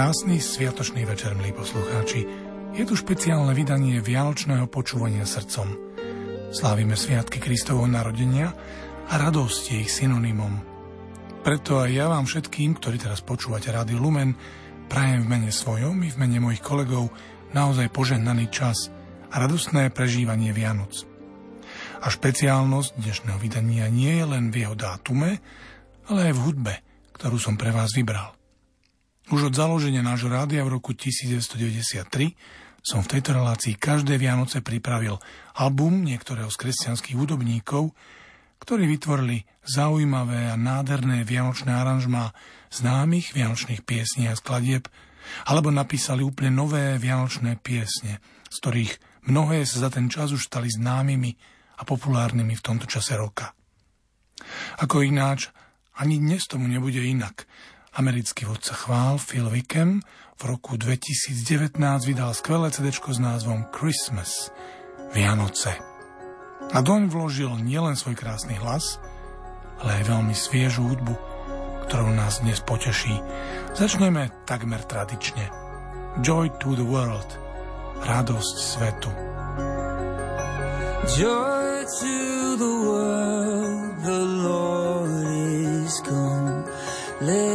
Krásny sviatočný večer, milí poslucháči. Je tu špeciálne vydanie Vianočného počúvania srdcom. Slávime sviatky Kristovho narodenia a radosť je ich synonymom. Preto aj ja vám všetkým, ktorí teraz počúvate Rádio Lumen, prajem v mene svojom i v mene mojich kolegov naozaj požehnaný čas a radostné prežívanie Vianoc. A špeciálnosť dnešného vydania nie je len v jeho dátume, ale aj v hudbe, ktorú som pre vás vybral. Už od založenia nášho rádia v roku 1993 som v tejto relácii každé Vianoce pripravil album niektorého z kresťanských hudobníkov, ktorí vytvorili zaujímavé a nádherné vianočné aranžmá známych vianočných piesní a skladieb, alebo napísali úplne nové vianočné piesne, z ktorých mnohé sa za ten čas už stali známymi a populárnymi v tomto čase roka. Ako ináč, ani dnes tomu nebude inak. Americký vodca chvál Phil Wickham v roku 2019 vydal skvelé CD s názvom Christmas, Vianoce. A doň vložil nielen svoj krásny hlas, ale aj veľmi sviežu hudbu, ktorou nás dnes poteší. Začneme takmer tradične. Joy to the world. Radosť svetu. Joy to the world, the Lord is come. Let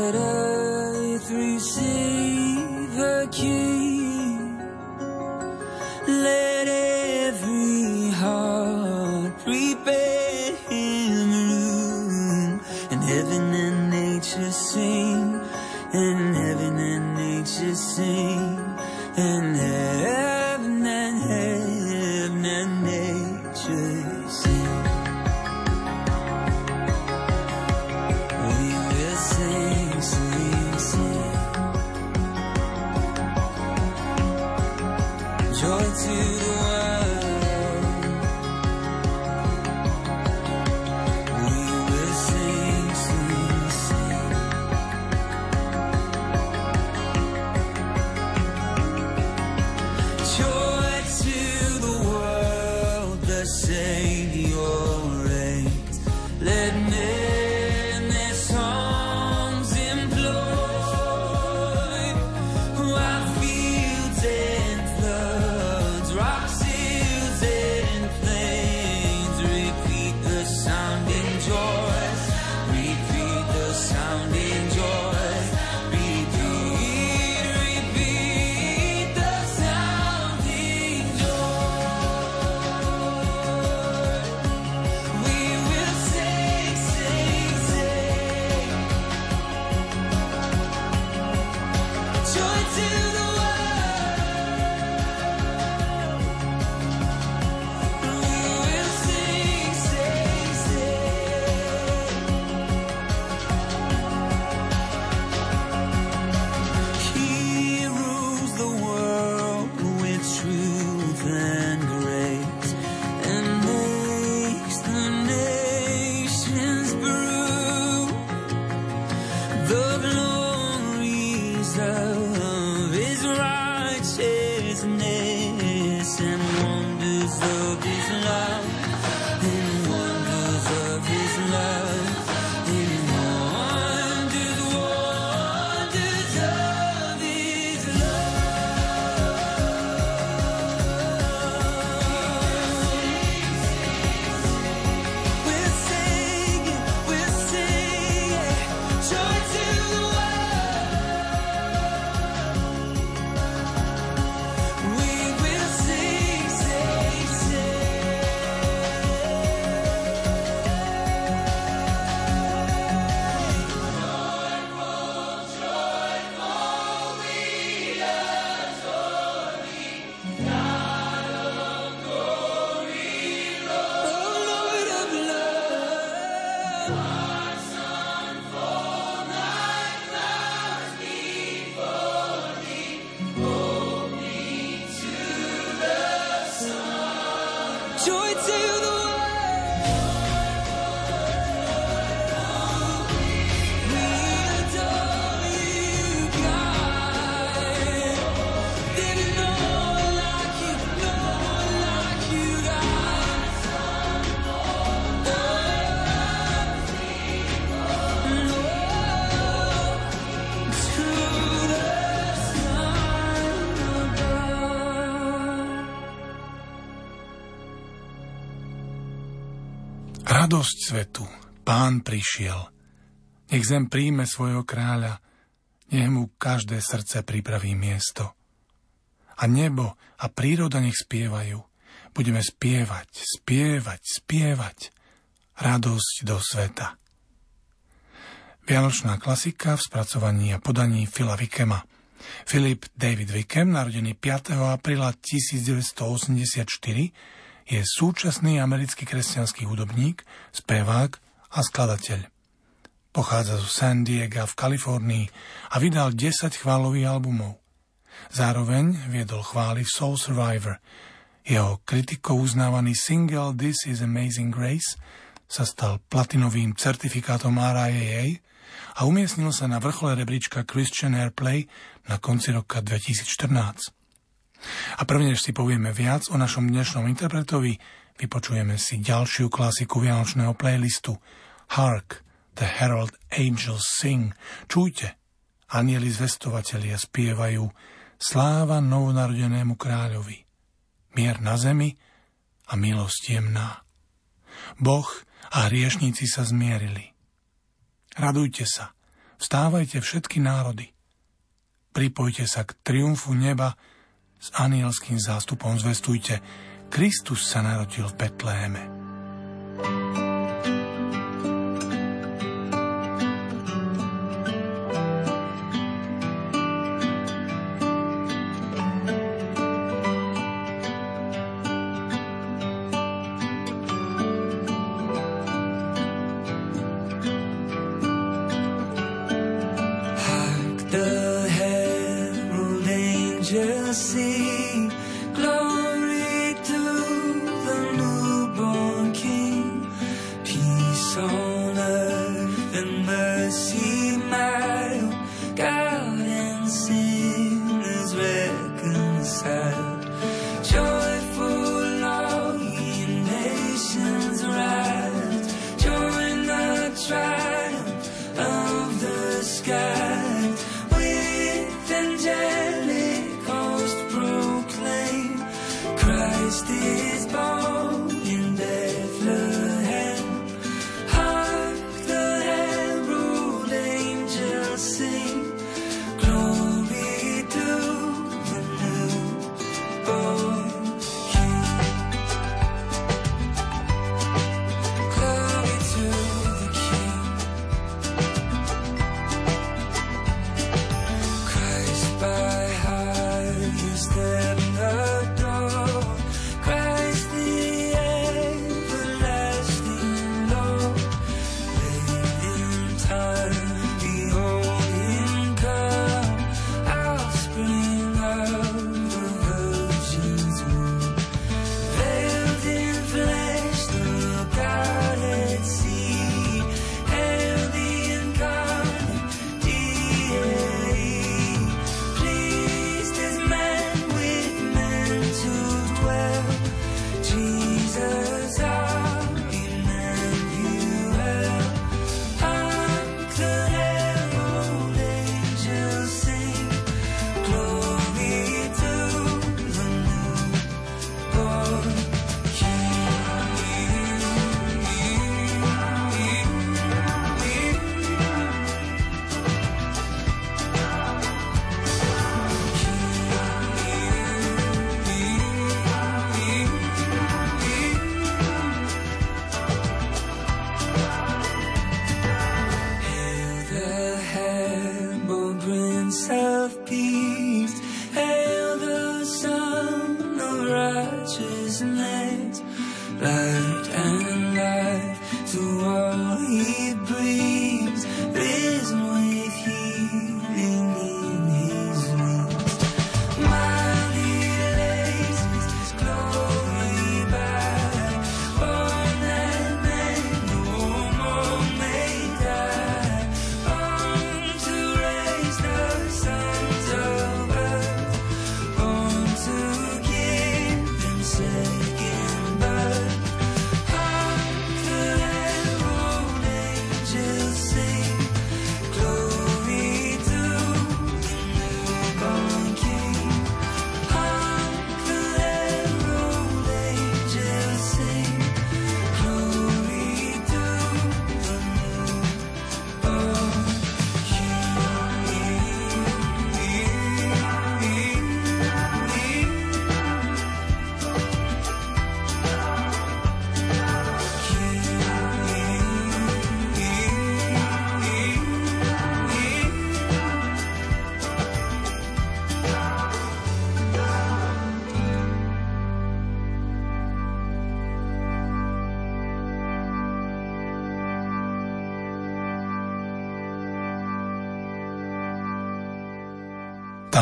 Radosť svetu, pán prišiel. Nech zem príjme svojho kráľa, nech mu každé srdce pripraví miesto. A nebo a príroda nech spievajú. Budeme spievať, spievať, spievať. Radosť do sveta. Vianočná klasika v spracovaní a podaní Phila Vikema. Philip David Wickham, narodený 5. apríla 1984, je súčasný americký kresťanský hudobník, spevák a skladateľ. Pochádza zo San Diego v Kalifornii a vydal 10 chválových albumov. Zároveň viedol chvály v Soul Survivor. Jeho kritikou uznávaný single This is Amazing Grace sa stal platinovým certifikátom RIAA a umiestnil sa na vrchole rebríčka Christian Airplay na konci roka 2014. A prvne, než si povieme viac o našom dnešnom interpretovi, vypočujeme si ďalšiu klasiku vianočného playlistu Hark The Herald Angels Sing. Čujte, anieli zvestovatelia spievajú sláva novonarodenému kráľovi. Mier na zemi a milosť jemná. Boh a hriešníci sa zmierili. Radujte sa, vstávajte všetky národy. Pripojte sa k triumfu neba s anielským zástupom zvestujte, Kristus sa narodil v Betléme.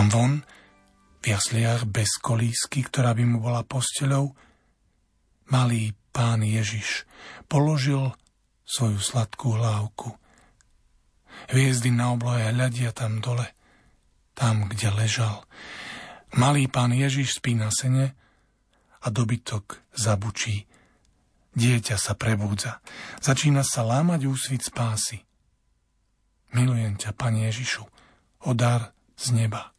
Tam von, v jasliach bez kolísky, ktorá by mu bola posteľou, malý pán Ježiš položil svoju sladkú hlávku. Hviezdy na oblohe hľadia tam dole, tam, kde ležal. Malý pán Ježiš spí na sene a dobytok zabučí. Dieťa sa prebúdza. Začína sa lámať úsvit spásy. Milujem ťa, Pane Ježišu, o dar z neba.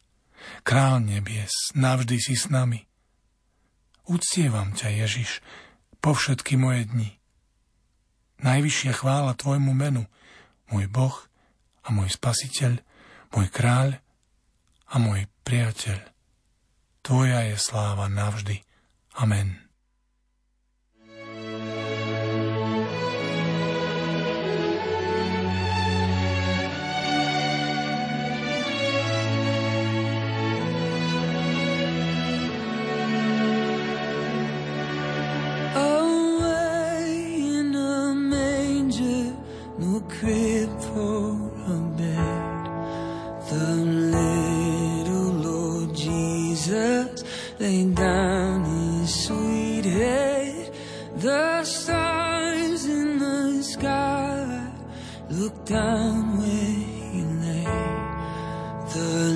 Král nebies, navždy si s nami. Uctievam ťa, Ježiš, po všetky moje dni. Najvyššia chvála Tvojmu menu, môj Boh a môj Spasiteľ, môj kráľ a môj priateľ. Tvoja je sláva navždy. Amen. Laid down his sweet head. The stars in the sky looked down where he lay. The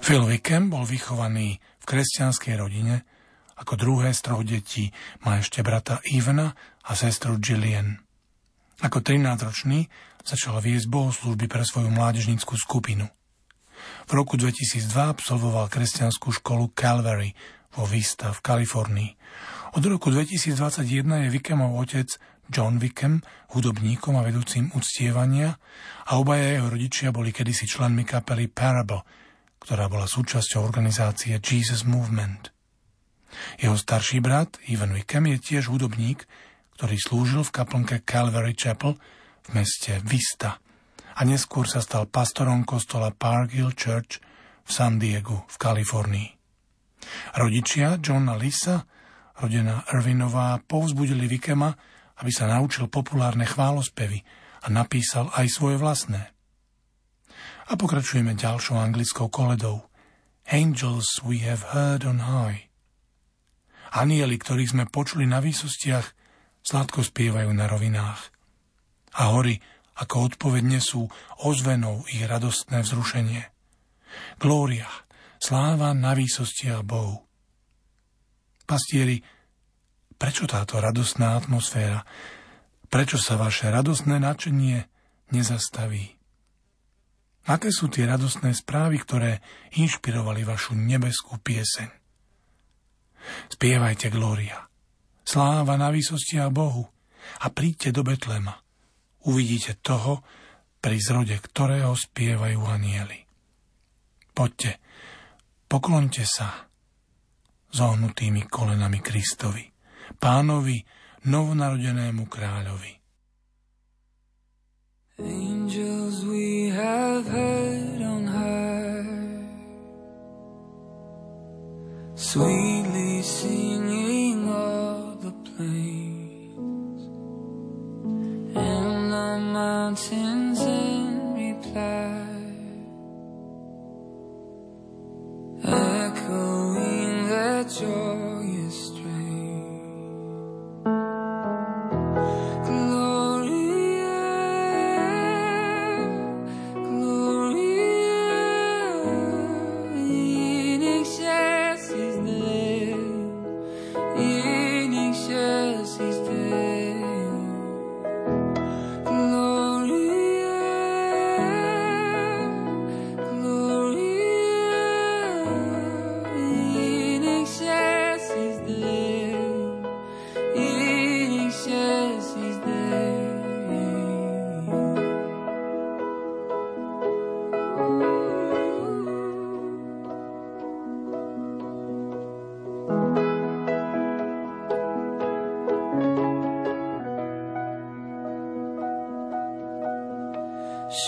Phil Wickham bol vychovaný v kresťanskej rodine. Ako druhé z troch detí má ešte brata Ivana a sestru Gillian. Ako 13-ročný začal viesť bohoslužby pre svoju mládežnickú skupinu. V roku 2002 absolvoval kresťanskú školu Calvary vo Vista v Kalifornii. Od roku 2021 je Wickhamov otec John Wickham hudobníkom a vedúcim uctievania a obaja jeho rodičia boli kedysi členmi kapely Parable, ktorá bola súčasťou organizácie Jesus Movement. Jeho starší brat, Ivan Wickham, je tiež hudobník, ktorý slúžil v kaplnke Calvary Chapel v meste Vista a neskôr sa stal pastorom kostola Park Hill Church v San Diego v Kalifornii. Rodičia John a Lisa, rodina Irvinová, povzbudili Wickhama, aby sa naučil populárne chválospevy a napísal aj svoje vlastné. A pokračujeme ďalšou anglickou koledou. Angels we have heard on high. Anieli, ktorých sme počuli na výsostiach, sladko spievajú na rovinách. A hory, ako odpoveď nesú ozvenou ich radostné vzrušenie. Glória, sláva na výsostiach Bohu. Pastieri, prečo táto radostná atmosféra? Prečo sa vaše radostné nadšenie nezastaví? Aké sú tie radostné správy, ktoré inšpirovali vašu nebeskú pieseň? Spievajte Glória. Sláva na výsosti a Bohu. A príďte do Betlema. Uvidíte toho, pri zrode ktorého spievajú anieli. Poďte, poklonte sa zohnutými kolenami Kristovi, pánovi, novonarodenému kráľovi. Angels we have heard on high, sweetly singing of the plains. And the mountains in reply, echoing their joyous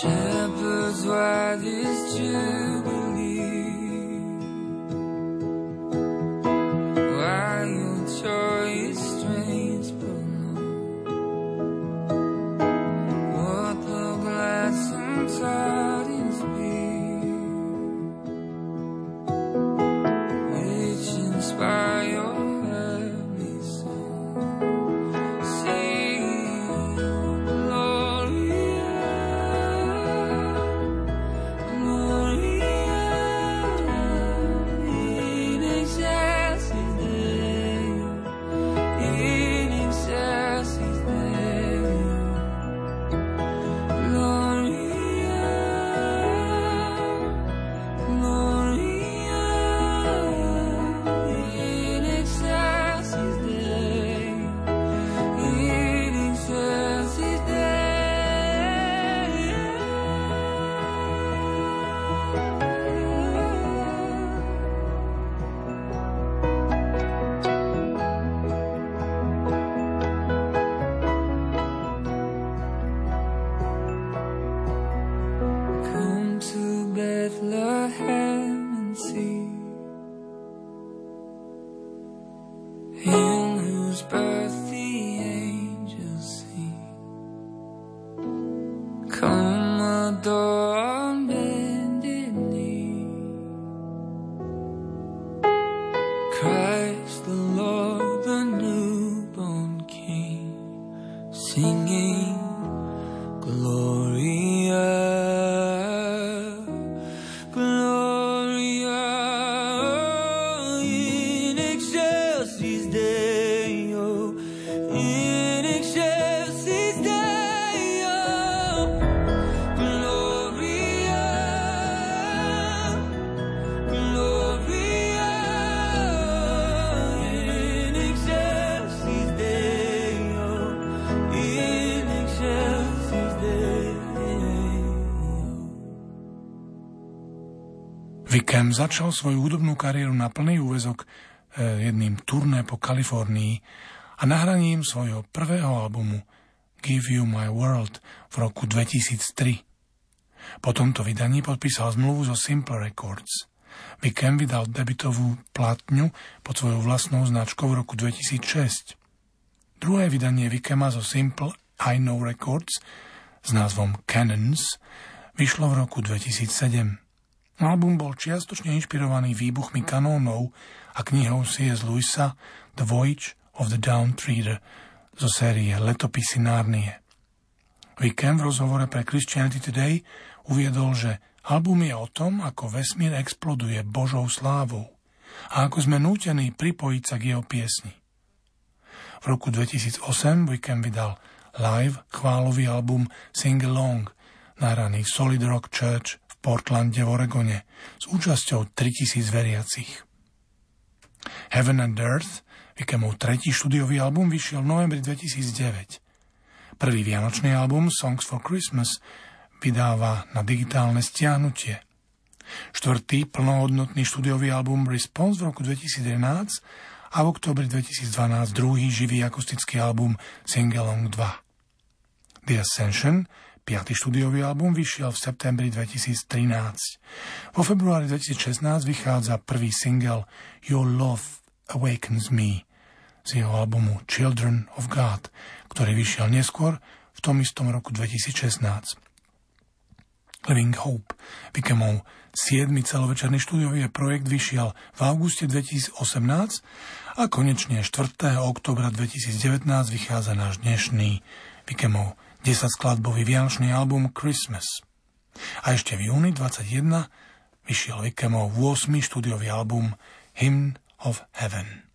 Shepherds, why this jubilee? Singing. Začal svoju hudobnú kariéru na plný úvezok eh, jedným turné po Kalifornii a nahraním svojho prvého albumu Give You My World v roku 2003. Po tomto vydaní podpísal zmluvu so Simple Records. Wickham vydal debitovú platňu pod svojou vlastnou značkou v roku 2006. Druhé vydanie Wickhama zo Simple I Know Records s názvom Cannons vyšlo v roku 2007. Album bol čiastočne inšpirovaný výbuchmi kanónov a knihou C.S. Lewisa The Voyage of the Downtreader zo série Letopisy Nárnie. Weekend v rozhovore pre Christianity Today uviedol, že album je o tom, ako vesmír exploduje Božou slávou a ako sme nútení pripojiť sa k jeho piesni. V roku 2008 Weekend vydal live chválový album Sing Along, nahraný Solid Rock Church Portlande v Oregone s účasťou 3000 veriacich. Heaven and Earth, Vikemov tretí štúdiový album, vyšiel v novembri 2009. Prvý vianočný album Songs for Christmas vydáva na digitálne stiahnutie. Štvrtý plnohodnotný štúdiový album Response v roku 2011 a v oktobri 2012 druhý živý akustický album Sing Along 2. The Ascension Piatý štúdiový album vyšiel v septembri 2013. Vo februári 2016 vychádza prvý single Your Love Awakens Me z jeho albumu Children of God, ktorý vyšiel neskôr v tom istom roku 2016. Living Hope, Vikemov 7. celovečerný štúdiový projekt vyšiel v auguste 2018 a konečne 4. oktobra 2019 vychádza náš dnešný Vikemov 10-skladbový vianočný album Christmas. A ešte v júni 21 vyšiel Vikemov 8. štúdiový album Hymn of Heaven.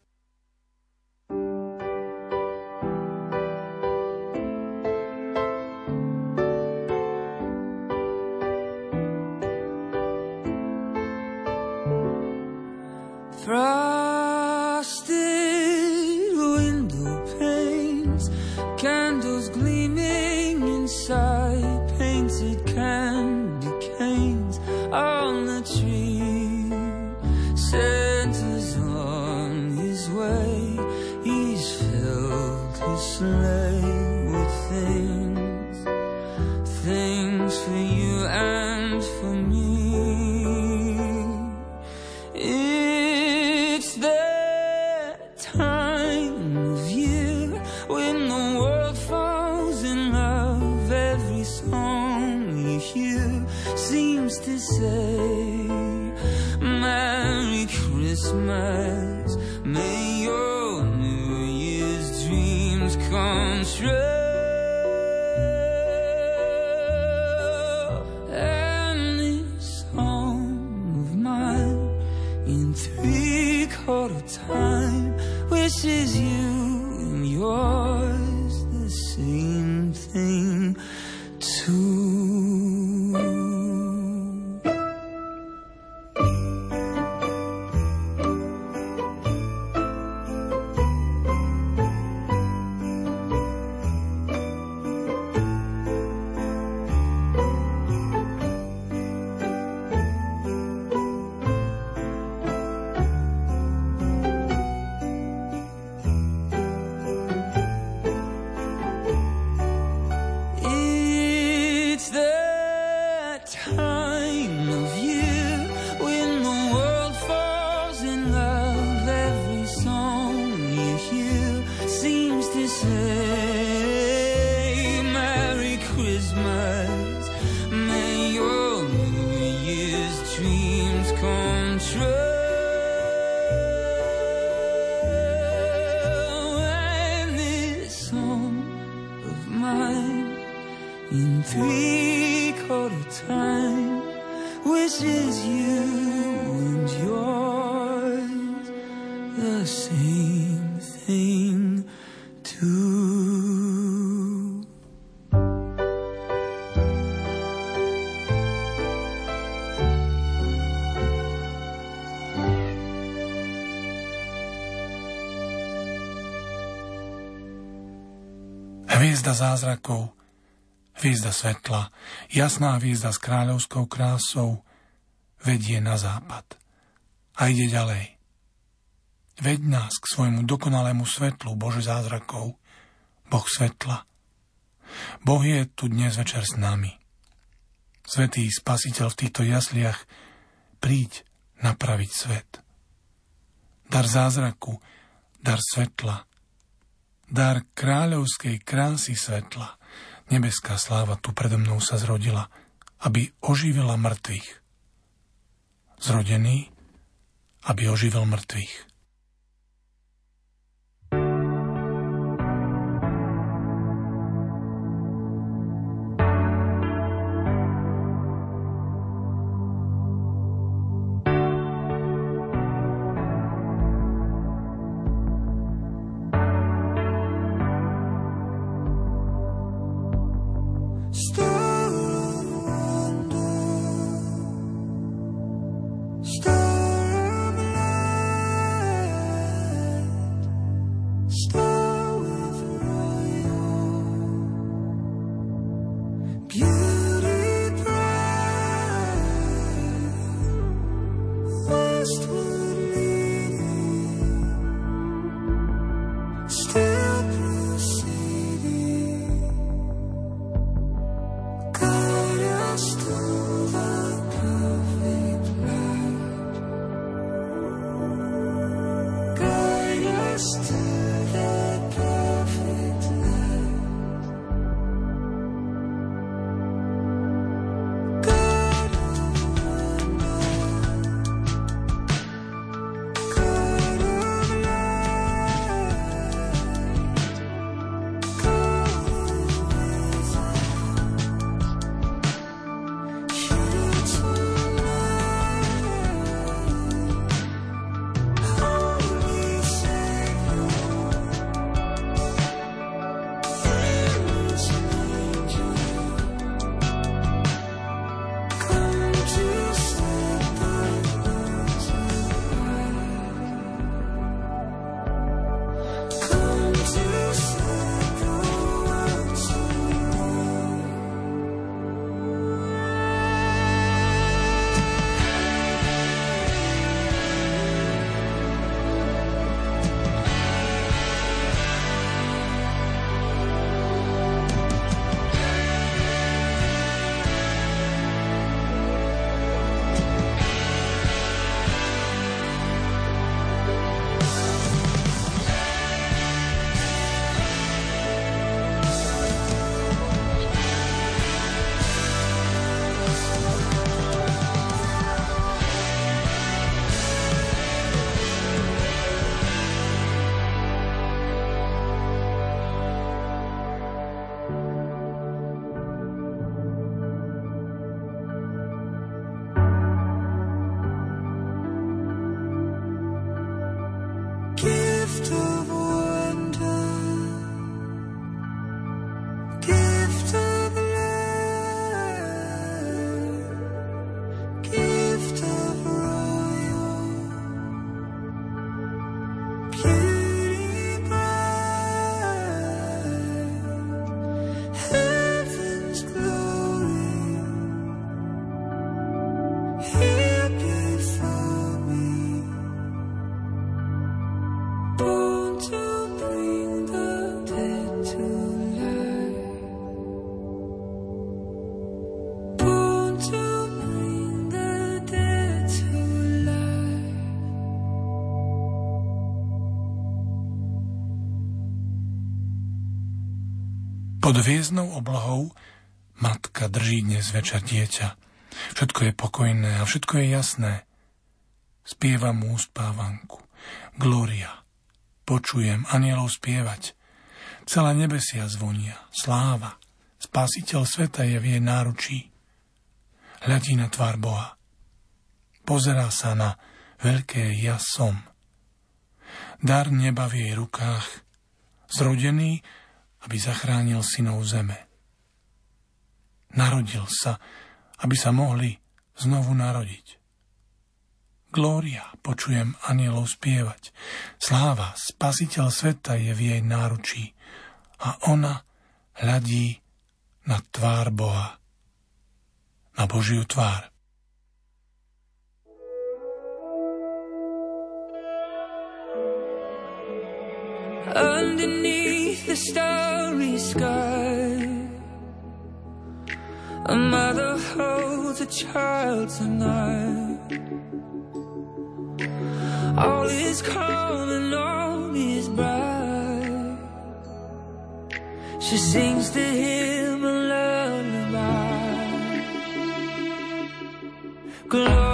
Hviezda zázrakov, hviezda svetla, jasná hviezda s kráľovskou krásou vedie na západ. A ide ďalej. Veď nás k svojmu dokonalému svetlu, Bože zázrakov, Boh svetla. Boh je tu dnes večer s nami. Svetý spasiteľ v týchto jasliach, príď napraviť svet. Dar zázraku, dar svetla, dar kráľovskej krásy svetla. Nebeská sláva tu predo mnou sa zrodila. aby oživila mŕtvych. Zrodený, aby oživil mŕtvych. Pod hviezdnou oblohou matka drží dnes večer dieťa. Všetko je pokojné a všetko je jasné. Spieva mu spávanku. Gloria. Počujem anielov spievať. Celá nebesia zvonia. Sláva. Spasiteľ sveta je v jej náručí. Hľadí na tvár Boha. Pozerá sa na veľké ja som. Dar neba v jej rukách. Zrodený aby zachránil synov zeme. Narodil sa, aby sa mohli znovu narodiť. Glória, počujem anielov spievať. Sláva, spasiteľ sveta je v jej náručí a ona hľadí na tvár Boha, na Božiu tvár. underneath the starry sky. A mother holds a child tonight. All is calm and all is bright. She sings to him a lullaby. face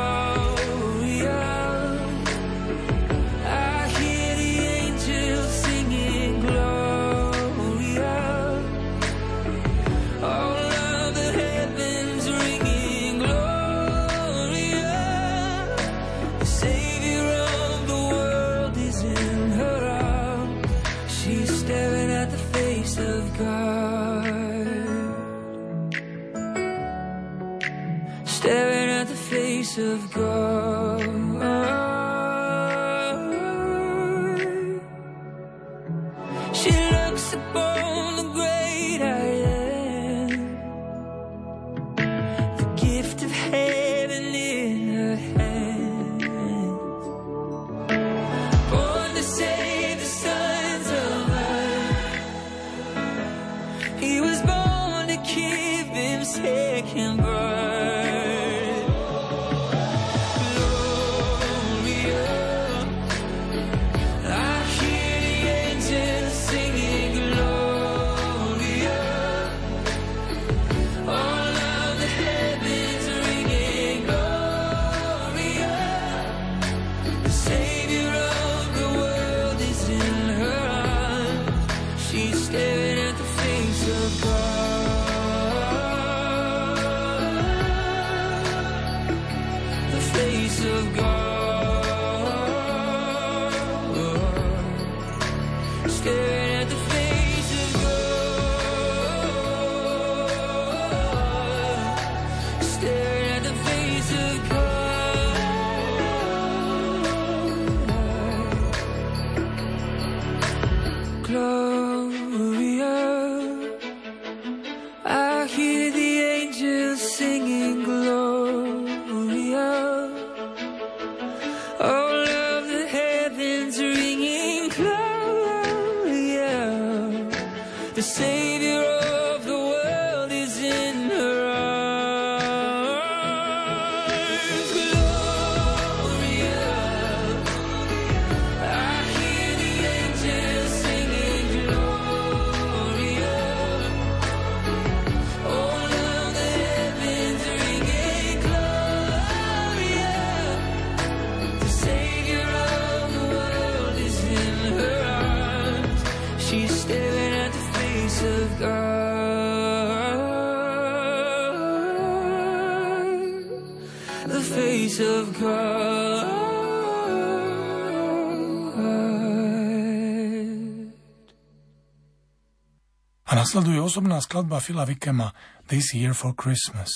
nasleduje osobná skladba Phila Wickema This Year for Christmas.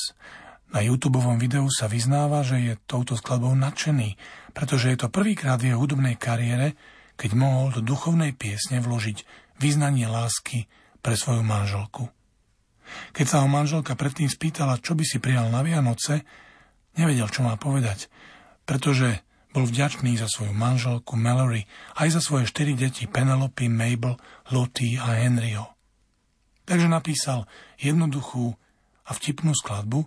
Na YouTube videu sa vyznáva, že je touto skladbou nadšený, pretože je to prvýkrát v jeho hudobnej kariére, keď mohol do duchovnej piesne vložiť vyznanie lásky pre svoju manželku. Keď sa ho manželka predtým spýtala, čo by si prijal na Vianoce, nevedel, čo má povedať, pretože bol vďačný za svoju manželku Mallory aj za svoje štyri deti Penelope, Mabel, Lottie a Henryho. Takže napísal jednoduchú a vtipnú skladbu,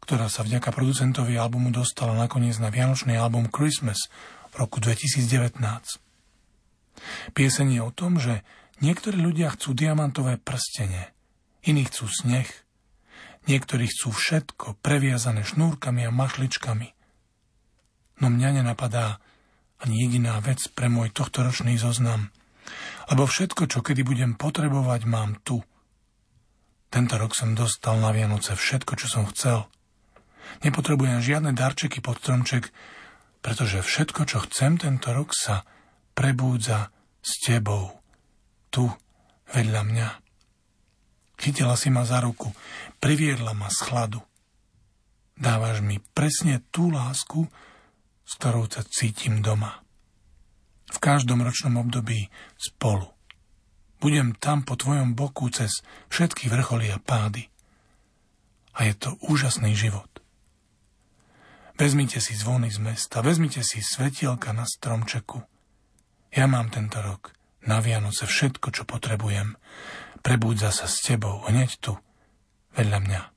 ktorá sa vďaka producentovi albumu dostala nakoniec na vianočný album Christmas v roku 2019. Pieseň je o tom, že niektorí ľudia chcú diamantové prstenie, iní chcú sneh, niektorí chcú všetko previazané šnúrkami a mašličkami. No mňa nenapadá ani jediná vec pre môj tohtoročný zoznam, lebo všetko, čo kedy budem potrebovať, mám tu – tento rok som dostal na Vianoce všetko, čo som chcel. Nepotrebujem žiadne darčeky pod stromček, pretože všetko, čo chcem tento rok, sa prebúdza s tebou. Tu, vedľa mňa. Chytila si ma za ruku, priviedla ma z chladu. Dávaš mi presne tú lásku, s ktorou sa cítim doma. V každom ročnom období spolu. Budem tam po tvojom boku cez všetky vrcholy a pády. A je to úžasný život. Vezmite si zvony z mesta, vezmite si svetielka na stromčeku. Ja mám tento rok na Vianoce všetko, čo potrebujem. Prebúdza sa s tebou hneď tu, vedľa mňa.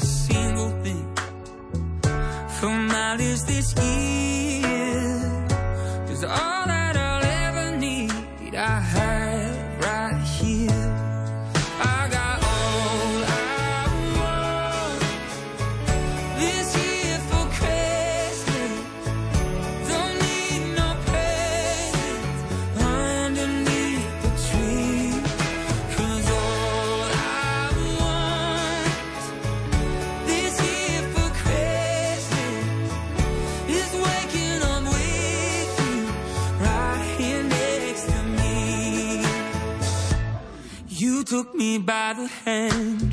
Single thing from my this year. Took me by the hand,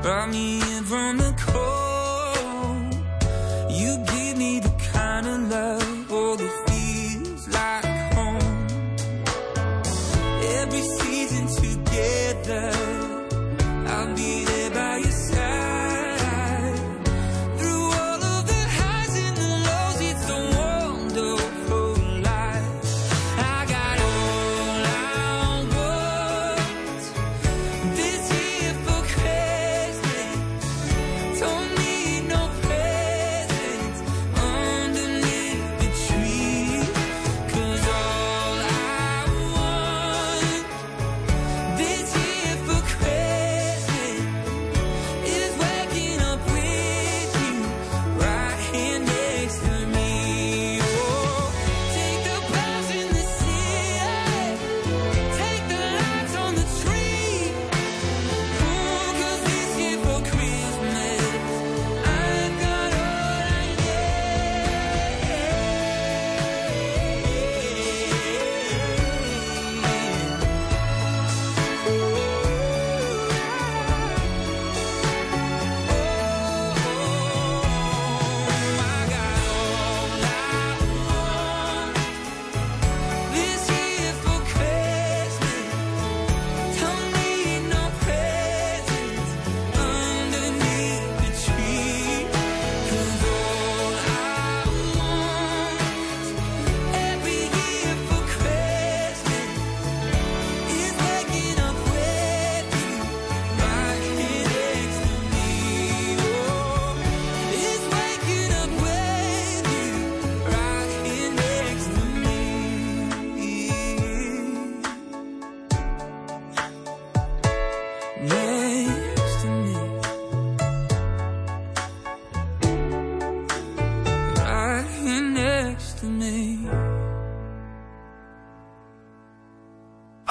brought me in from the cold.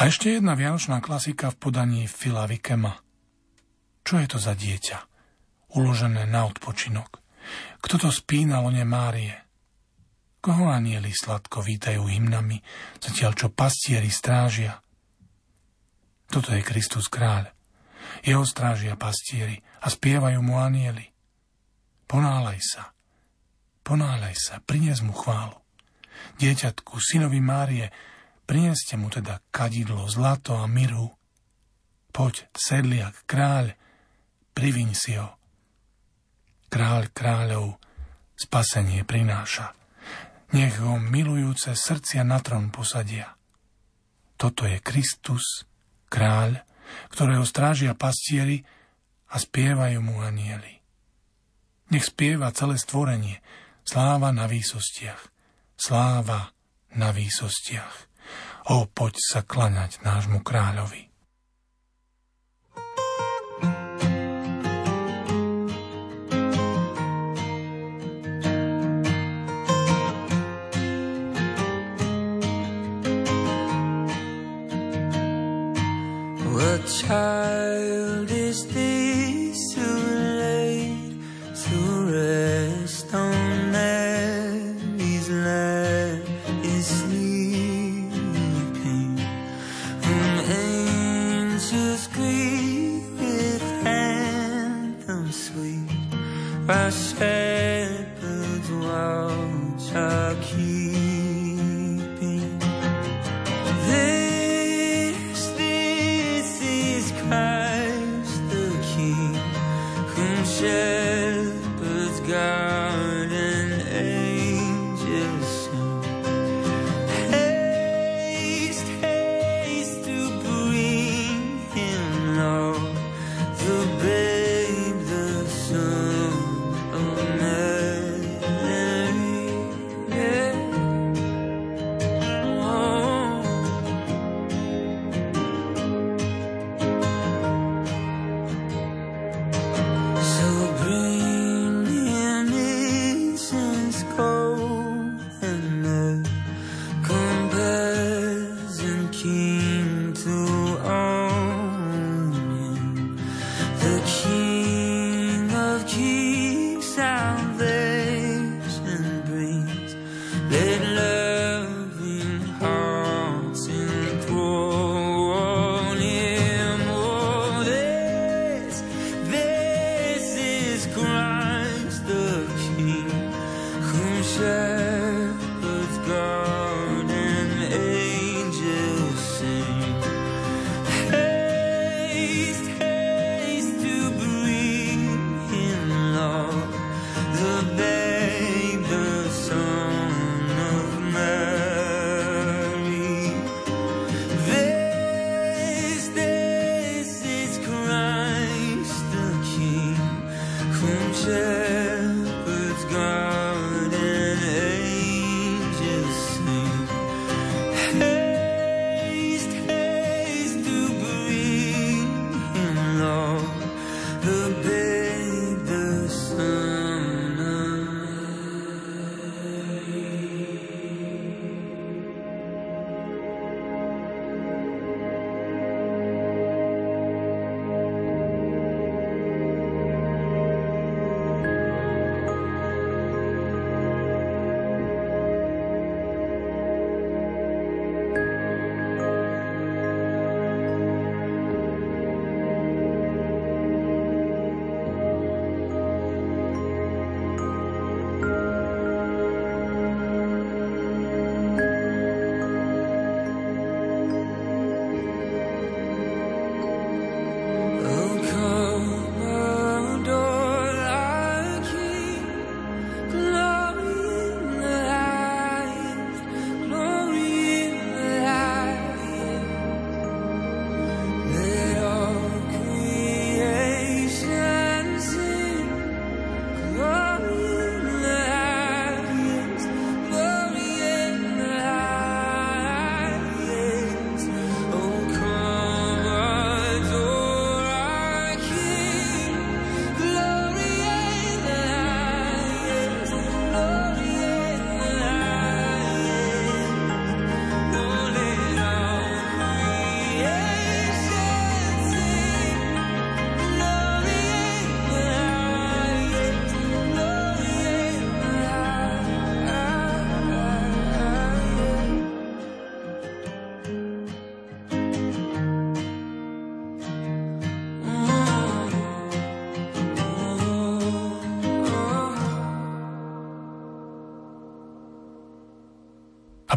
A ešte jedna vianočná klasika v podaní Fila Vikema. Čo je to za dieťa? Uložené na odpočinok. Kto to spí na lone Márie? Koho anieli sladko vítajú hymnami, zatiaľ čo pastieri strážia? Toto je Kristus kráľ. Jeho strážia pastieri a spievajú mu anieli. Ponálaj sa, ponálaj sa, prinies mu chválu. Dieťatku, synovi Márie, Prineste mu teda kadidlo, zlato a miru. Poď, sedliak, kráľ, priviň si ho. Kráľ kráľov spasenie prináša. Nech ho milujúce srdcia na trón posadia. Toto je Kristus, kráľ, ktorého strážia pastieri a spievajú mu anieli. Nech spieva celé stvorenie, sláva na výsostiach, sláva na výsostiach. O, poď sa klaňať nášmu kráľovi. What child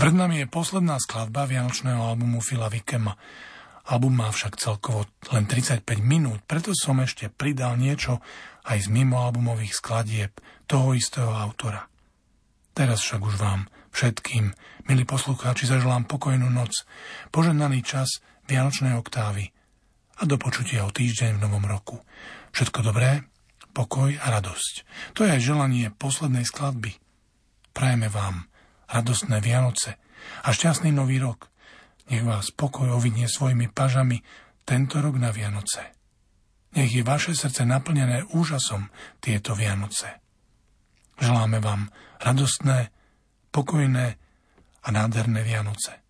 Pred nami je posledná skladba vianočného albumu Fila Vikema. Album má však celkovo len 35 minút, preto som ešte pridal niečo aj z mimoalbumových skladieb toho istého autora. Teraz však už vám všetkým, milí poslucháči, zaželám pokojnú noc, poženaný čas Vianočnej oktávy a do počutia o týždeň v novom roku. Všetko dobré, pokoj a radosť. To je aj želanie poslednej skladby. Prajeme vám radostné Vianoce a šťastný nový rok. Nech vás pokoj ovidnie svojimi pažami tento rok na Vianoce. Nech je vaše srdce naplnené úžasom tieto Vianoce. Želáme vám radostné, pokojné a nádherné Vianoce.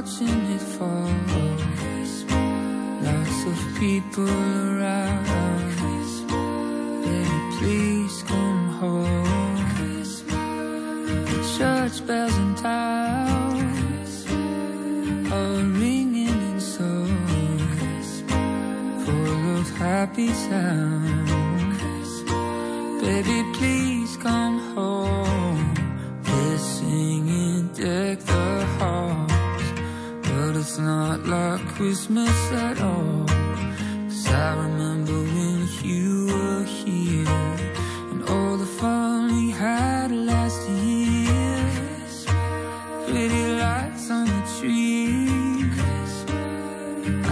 watching it fall. Lots of people around. Baby, please come home. Church bells in town are ringing in songs full of happy sounds. Baby, please. like Christmas at all. Cause I remember when you were here and all the fun we had last year. Pretty lights on the tree.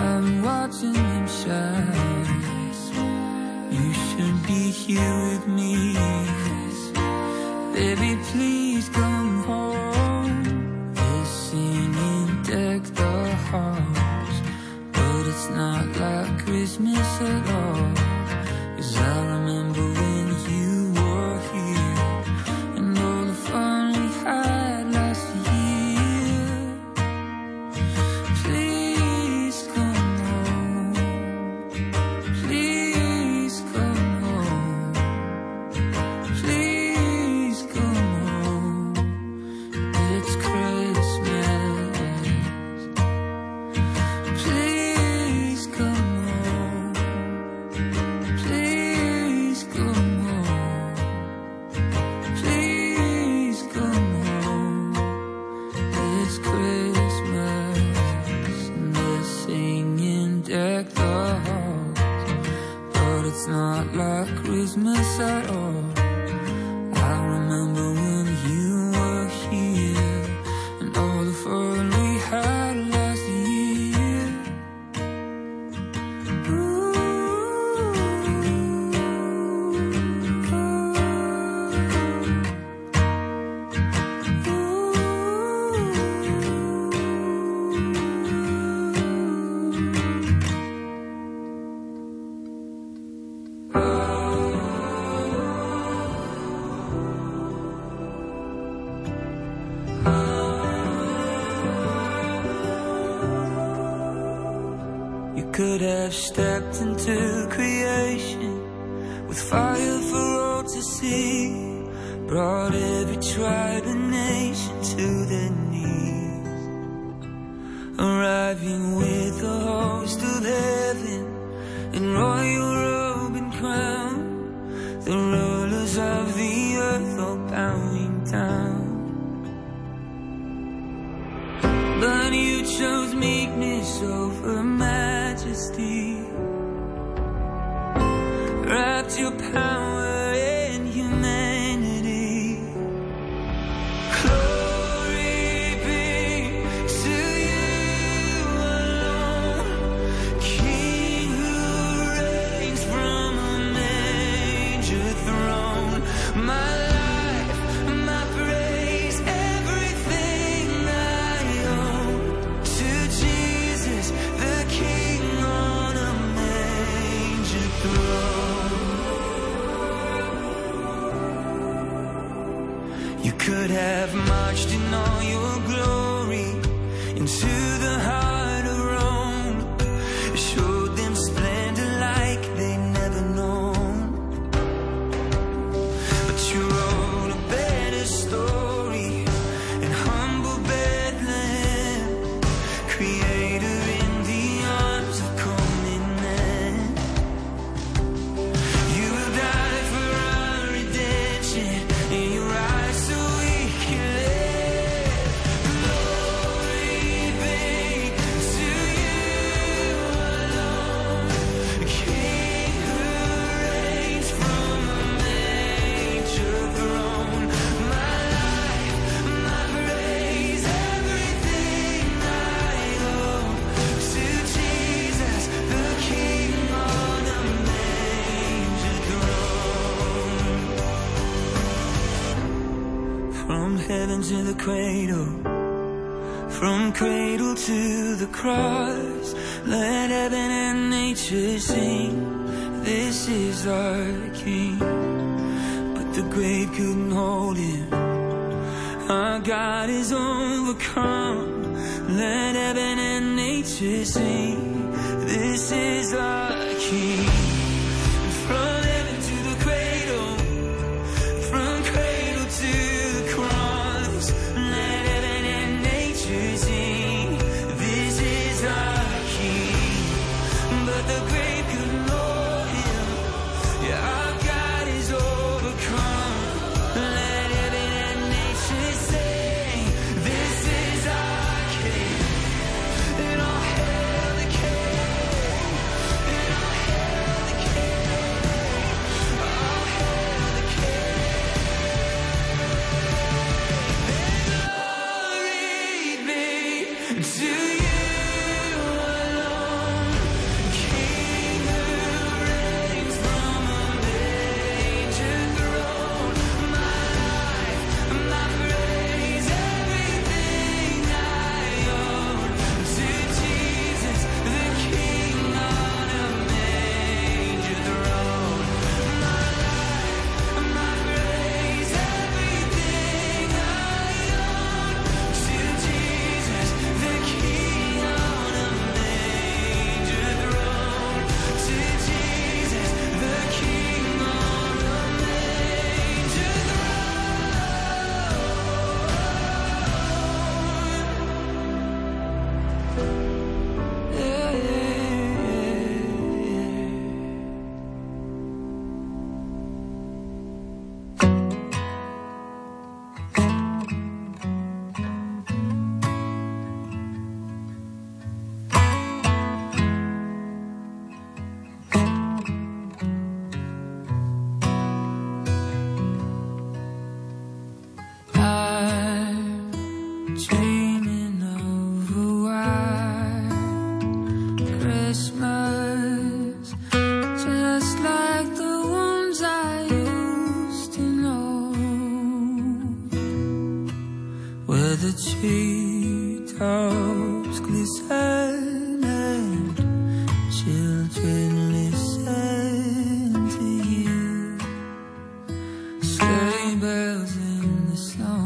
I'm watching them shine. You should be here. Christmas at all. could have marched in all your glory. cross. Let heaven and nature sing. This is our King. But the grave couldn't hold him. Our God is overcome. Let heaven and nature sing. So.